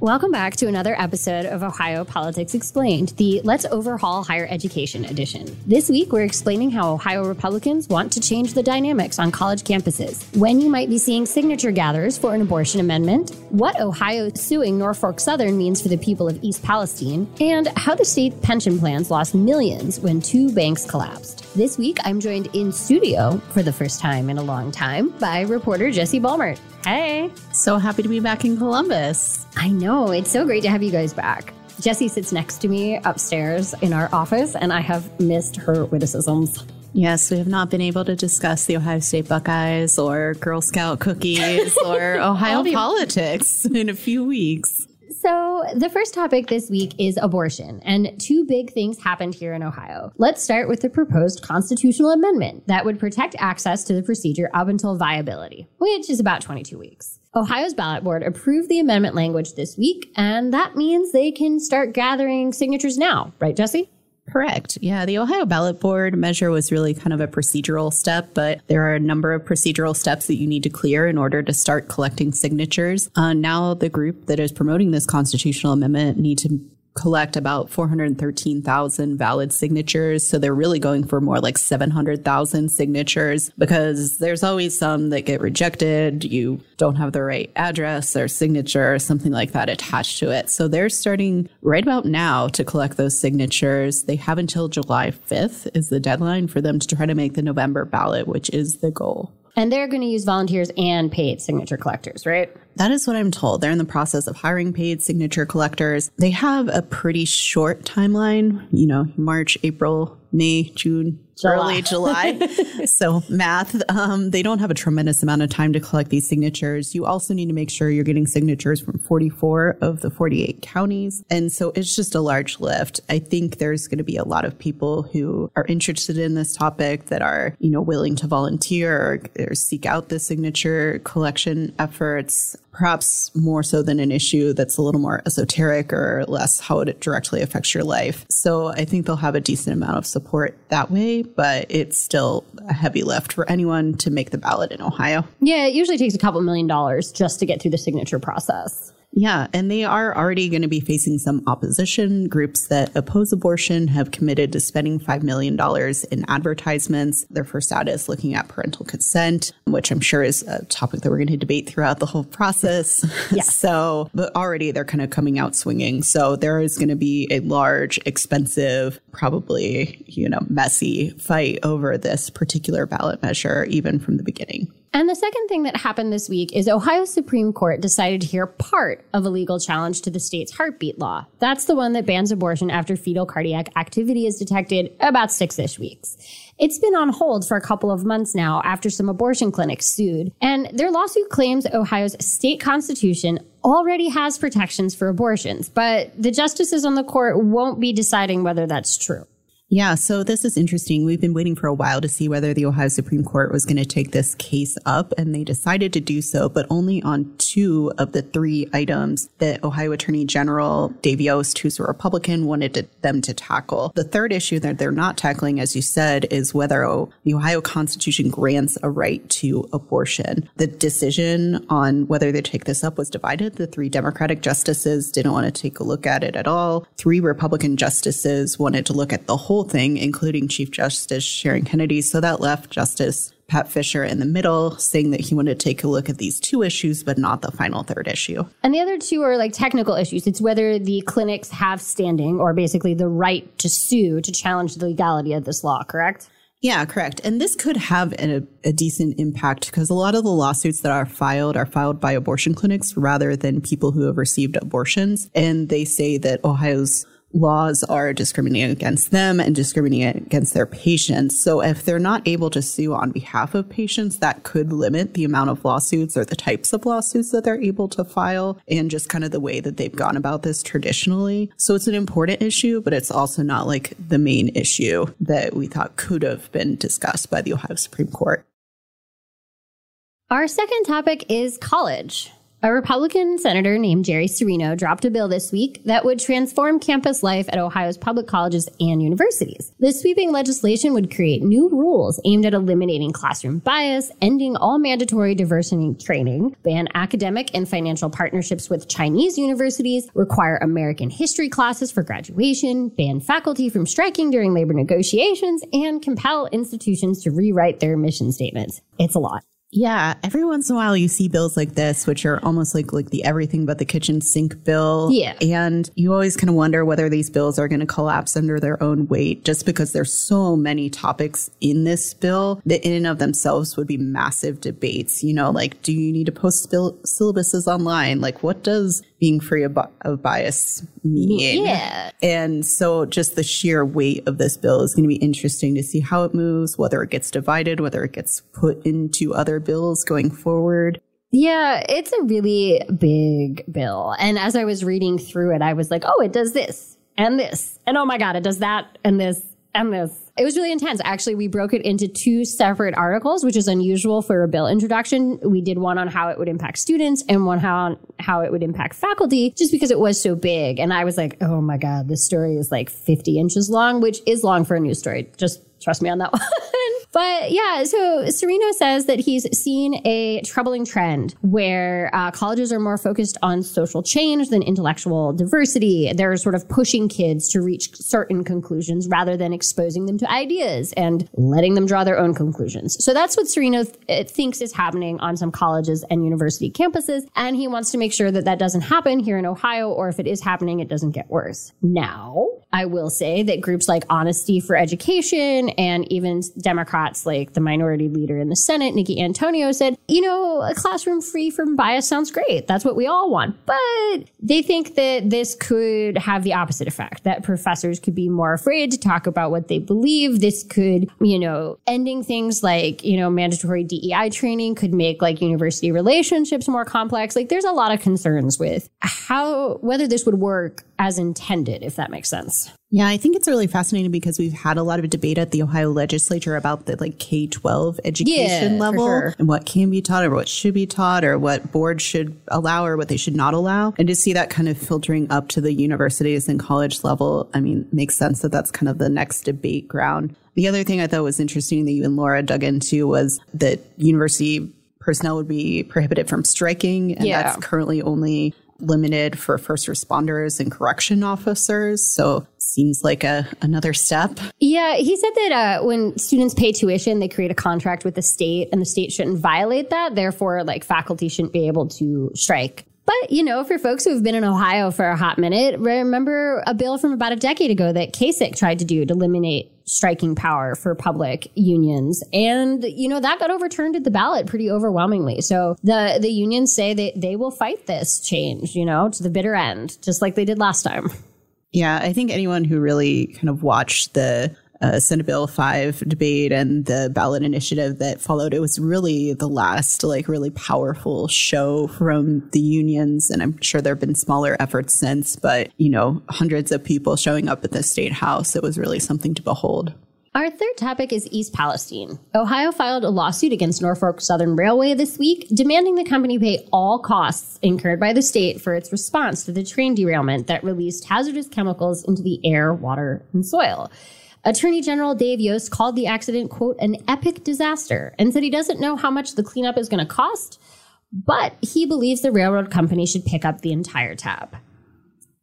Welcome back to another episode of Ohio Politics Explained, the Let's Overhaul Higher Education edition. This week, we're explaining how Ohio Republicans want to change the dynamics on college campuses, when you might be seeing signature gatherers for an abortion amendment, what Ohio suing Norfolk Southern means for the people of East Palestine, and how the state pension plans lost millions when two banks collapsed. This week, I'm joined in studio for the first time in a long time by reporter Jessie Balmert. Hey. So happy to be back in Columbus. I know. No, it's so great to have you guys back. Jessie sits next to me upstairs in our office, and I have missed her witticisms. Yes, we have not been able to discuss the Ohio State Buckeyes or Girl Scout cookies or Ohio politics in a few weeks. So, the first topic this week is abortion, and two big things happened here in Ohio. Let's start with the proposed constitutional amendment that would protect access to the procedure up until viability, which is about 22 weeks. Ohio's ballot board approved the amendment language this week, and that means they can start gathering signatures now, right, Jessie? Correct. Yeah, the Ohio ballot board measure was really kind of a procedural step, but there are a number of procedural steps that you need to clear in order to start collecting signatures. Uh, now, the group that is promoting this constitutional amendment need to collect about 413,000 valid signatures. So they're really going for more like 700,000 signatures because there's always some that get rejected. You don't have the right address or signature or something like that attached to it. So they're starting right about now to collect those signatures. They have until July 5th is the deadline for them to try to make the November ballot, which is the goal. And they're going to use volunteers and paid signature collectors, right? That is what I'm told. They're in the process of hiring paid signature collectors. They have a pretty short timeline, you know, March, April, May, June, July. early July. so math, um, they don't have a tremendous amount of time to collect these signatures. You also need to make sure you're getting signatures from 44 of the 48 counties. And so it's just a large lift. I think there's going to be a lot of people who are interested in this topic that are, you know, willing to volunteer or, or seek out the signature collection efforts perhaps more so than an issue that's a little more esoteric or less how it directly affects your life. So I think they'll have a decent amount of support that way, but it's still a heavy lift for anyone to make the ballot in Ohio. Yeah, it usually takes a couple million dollars just to get through the signature process. Yeah, and they are already going to be facing some opposition. Groups that oppose abortion have committed to spending $5 million in advertisements. Their first ad is looking at parental consent, which I'm sure is a topic that we're going to debate throughout the whole process. Yeah. so, but already they're kind of coming out swinging. So there is going to be a large, expensive, probably, you know, messy fight over this particular ballot measure, even from the beginning. And the second thing that happened this week is Ohio's Supreme Court decided to hear part of a legal challenge to the state's heartbeat law. That's the one that bans abortion after fetal cardiac activity is detected about six ish weeks. It's been on hold for a couple of months now after some abortion clinics sued. And their lawsuit claims Ohio's state constitution already has protections for abortions, but the justices on the court won't be deciding whether that's true. Yeah, so this is interesting. We've been waiting for a while to see whether the Ohio Supreme Court was going to take this case up, and they decided to do so, but only on two of the three items that Ohio Attorney General Dave Yost, who's a Republican, wanted to, them to tackle. The third issue that they're not tackling, as you said, is whether the Ohio Constitution grants a right to abortion. The decision on whether they take this up was divided. The three Democratic justices didn't want to take a look at it at all. Three Republican justices wanted to look at the whole whole thing, including Chief Justice Sharon Kennedy. So that left Justice Pat Fisher in the middle, saying that he wanted to take a look at these two issues, but not the final third issue. And the other two are like technical issues. It's whether the clinics have standing or basically the right to sue to challenge the legality of this law, correct? Yeah, correct. And this could have a, a, decent impact because a lot of the lawsuits that are filed are filed by abortion clinics rather than people who have received abortions. And they say that Ohio's laws are discriminating against them and discriminating against their patients. So if they're not able to sue on behalf of patients, that could limit the amount of lawsuits or the types of lawsuits that they're able to file and just kind of the way that they've gone about this traditionally. So it's an important issue, but it's also not like the main issue that we thought could have been discussed by the Ohio Supreme Court. Our second topic is college. A Republican senator named Jerry Cirino dropped a bill this week that would transform campus life at Ohio's public colleges and universities. The sweeping legislation would create new rules aimed at eliminating classroom bias, ending all mandatory diversity training, ban academic and financial partnerships with Chinese universities, require American history classes for graduation, ban faculty from striking during labor negotiations, and compel institutions to rewrite their mission statements. It's a lot. Yeah, every once in a while you see bills like this, which are almost like like the everything but the kitchen sink bill. Yeah, and you always kind of wonder whether these bills are going to collapse under their own weight, just because there's so many topics in this bill that in and of themselves would be massive debates. You know, like do you need to post syllabuses online? Like what does being free of, of bias mean? Yeah, and so just the sheer weight of this bill is going to be interesting to see how it moves, whether it gets divided, whether it gets put into other bills going forward. Yeah, it's a really big bill. And as I was reading through it, I was like, oh, it does this and this. And oh my God, it does that and this and this. It was really intense. Actually, we broke it into two separate articles, which is unusual for a bill introduction. We did one on how it would impact students and one how how it would impact faculty, just because it was so big. And I was like, oh my God, this story is like 50 inches long, which is long for a news story. Just trust me on that one. But yeah, so Cirino says that he's seen a troubling trend where uh, colleges are more focused on social change than intellectual diversity. They're sort of pushing kids to reach certain conclusions rather than exposing them to ideas and letting them draw their own conclusions. So that's what Cirino th- thinks is happening on some colleges and university campuses. And he wants to make sure that that doesn't happen here in Ohio, or if it is happening, it doesn't get worse. Now, I will say that groups like Honesty for Education and even Democrats like the minority leader in the Senate, Nickie Antonio, said, you know, a classroom free from bias sounds great. That's what we all want. But they think that this could have the opposite effect, that professors could be more afraid to talk about what they believe. This could, you know, ending things like, you know, mandatory DEI training could make like university relationships more complex. Like there's a lot of concerns with how, whether this would work as intended, if that makes sense. Yeah, I think it's really fascinating because we've had a lot of debate at the Ohio legislature about the like K 12 education yeah, level sure. and what can be taught or what should be taught or what boards should allow or what they should not allow. And to see that kind of filtering up to the universities and college level, I mean, makes sense that that's kind of the next debate ground. The other thing I thought was interesting that you and Laura dug into was that university personnel would be prohibited from striking. And yeah. that's currently only limited for first responders and correction officers. So seems like a another step. Yeah, he said that uh, when students pay tuition, they create a contract with the state, and the state shouldn't violate that. Therefore, like faculty shouldn't be able to strike. But, you know, for folks who have been in Ohio for a hot minute, remember a bill from about a decade ago that Kasich tried to do to eliminate striking power for public unions. And, you know, that got overturned at the ballot pretty overwhelmingly. So the, the unions say that they will fight this change, you know, to the bitter end, just like they did last time. Yeah, I think anyone who really kind of watched the uh, Senate Bill 5 debate and the ballot initiative that followed. It was really the last, like, really powerful show from the unions. And I'm sure there have been smaller efforts since, but, you know, hundreds of people showing up at the state house. It was really something to behold. Our third topic is East Palestine. Ohio filed a lawsuit against Norfolk Southern Railway this week, demanding the company pay all costs incurred by the state for its response to the train derailment that released hazardous chemicals into the air, water, and soil. Attorney General Dave Yost called the accident, quote, an epic disaster and said he doesn't know how much the cleanup is going to cost, but he believes the railroad company should pick up the entire tab.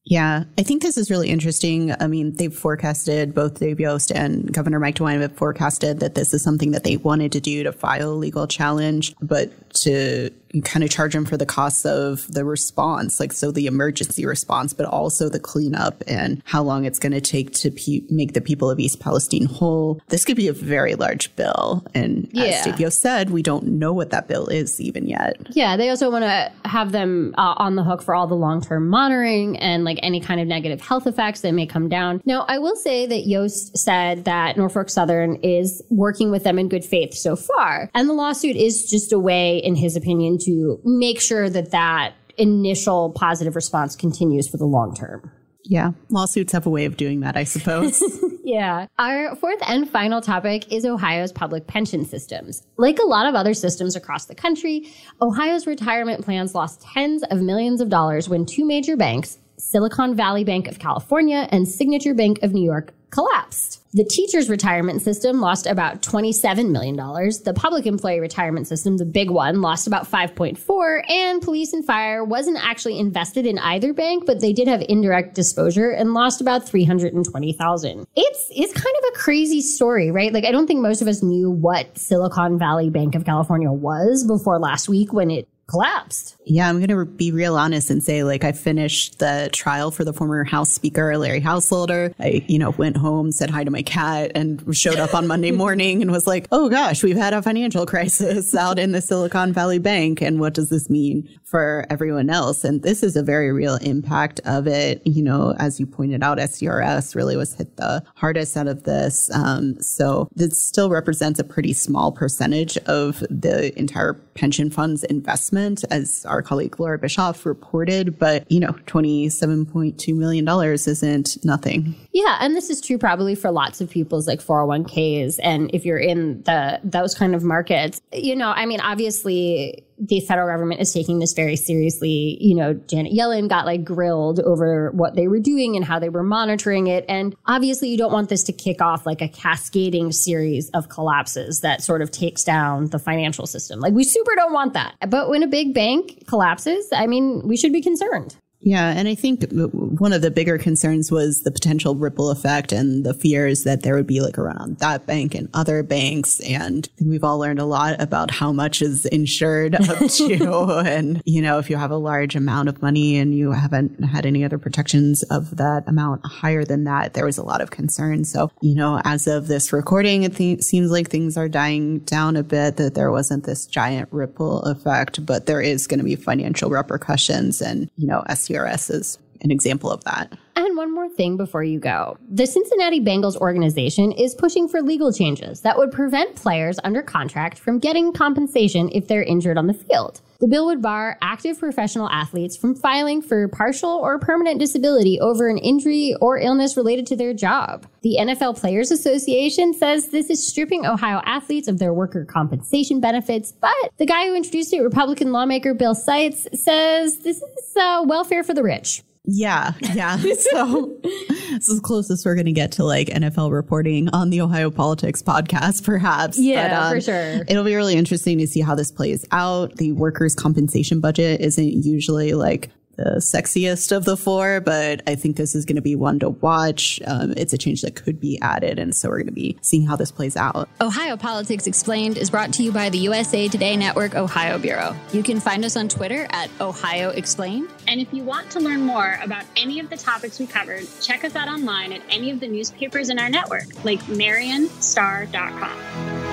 Yeah, I think this is really interesting. I mean, they've forecasted, both Dave Yost and Governor Mike DeWine have forecasted that this is something that they wanted to do to file a legal challenge, but to kind of charge them for the costs of the response, like so the emergency response, but also the cleanup and how long it's going to take to pe- make the people of East Palestine whole. This could be a very large bill. And yeah. as Yost said, we don't know what that bill is even yet. Yeah, they also want to have them uh, on the hook for all the long term monitoring and like any kind of negative health effects that may come down. Now, I will say that Yost said that Norfolk Southern is working with them in good faith so far. And the lawsuit is just a way, in his opinion, to make sure that that initial positive response continues for the long term. Yeah, lawsuits have a way of doing that, I suppose. Yeah. Our fourth and final topic is Ohio's public pension systems. Like a lot of other systems across the country, Ohio's retirement plans lost tens of millions of dollars when two major banks, Silicon Valley Bank of California and Signature Bank of New York, collapsed. The teachers' retirement system lost about $27 million. The public employee retirement system, the big one, lost about 5.4 and police and fire wasn't actually invested in either bank, but they did have indirect disclosure and lost about 320,000. It's it's kind of a crazy story, right? Like I don't think most of us knew what Silicon Valley Bank of California was before last week when it collapsed. Yeah, I'm going to be real honest and say, like, I finished the trial for the former House Speaker, Larry Householder. I, you know, went home, said hi to my cat, and showed up on Monday morning and was like, oh gosh, we've had a financial crisis out in the Silicon Valley Bank. And what does this mean for everyone else? And this is a very real impact of it. You know, as you pointed out, STRS really was hit the hardest out of this. Um, so this still represents a pretty small percentage of the entire pension fund's investment investment, as our colleague Laura Bischoff reported, but you know, $27.2 million isn't nothing. Yeah. And this is true probably for lots of people's like 401ks. And if you're in the, those kind of markets, you know, I mean, obviously the federal government is taking this very seriously. You know, Janet Yellen got like grilled over what they were doing and how they were monitoring it. And obviously, you don't want this to kick off like a cascading series of collapses that sort of takes down the financial system. Like, we super don't want that. But when a big bank collapses, I mean, we should be concerned. Yeah, and I think one of the bigger concerns was the potential ripple effect and the fears that there would be like around that bank and other banks. And we've all learned a lot about how much is insured up to. and, you know, if you have a large amount of money and you haven't had any other protections of that amount higher than that, there was a lot of concern. So, you know, as of this recording, it th- seems like things are dying down a bit, that there wasn't this giant ripple effect, but there is going to be financial repercussions and, you know, SU CRS is an example of that. And one more thing before you go. The Cincinnati Bengals organization is pushing for legal changes that would prevent players under contract from getting compensation if they're injured on the field. The bill would bar active professional athletes from filing for partial or permanent disability over an injury or illness related to their job. The NFL Players Association says this is stripping Ohio athletes of their worker compensation benefits, but the guy who introduced it, Republican lawmaker Bill Seitz, says this is uh, welfare for the rich. Yeah, yeah. so this is the closest we're going to get to like NFL reporting on the Ohio Politics podcast, perhaps. Yeah, but, um, for sure. It'll be really interesting to see how this plays out. The workers' compensation budget isn't usually like the sexiest of the four, but I think this is going to be one to watch. Um, it's a change that could be added. And so we're going to be seeing how this plays out. Ohio Politics Explained is brought to you by the USA Today Network Ohio Bureau. You can find us on Twitter at Ohio Explained. And if you want to learn more about any of the topics we covered, check us out online at any of the newspapers in our network, like MarionStar.com.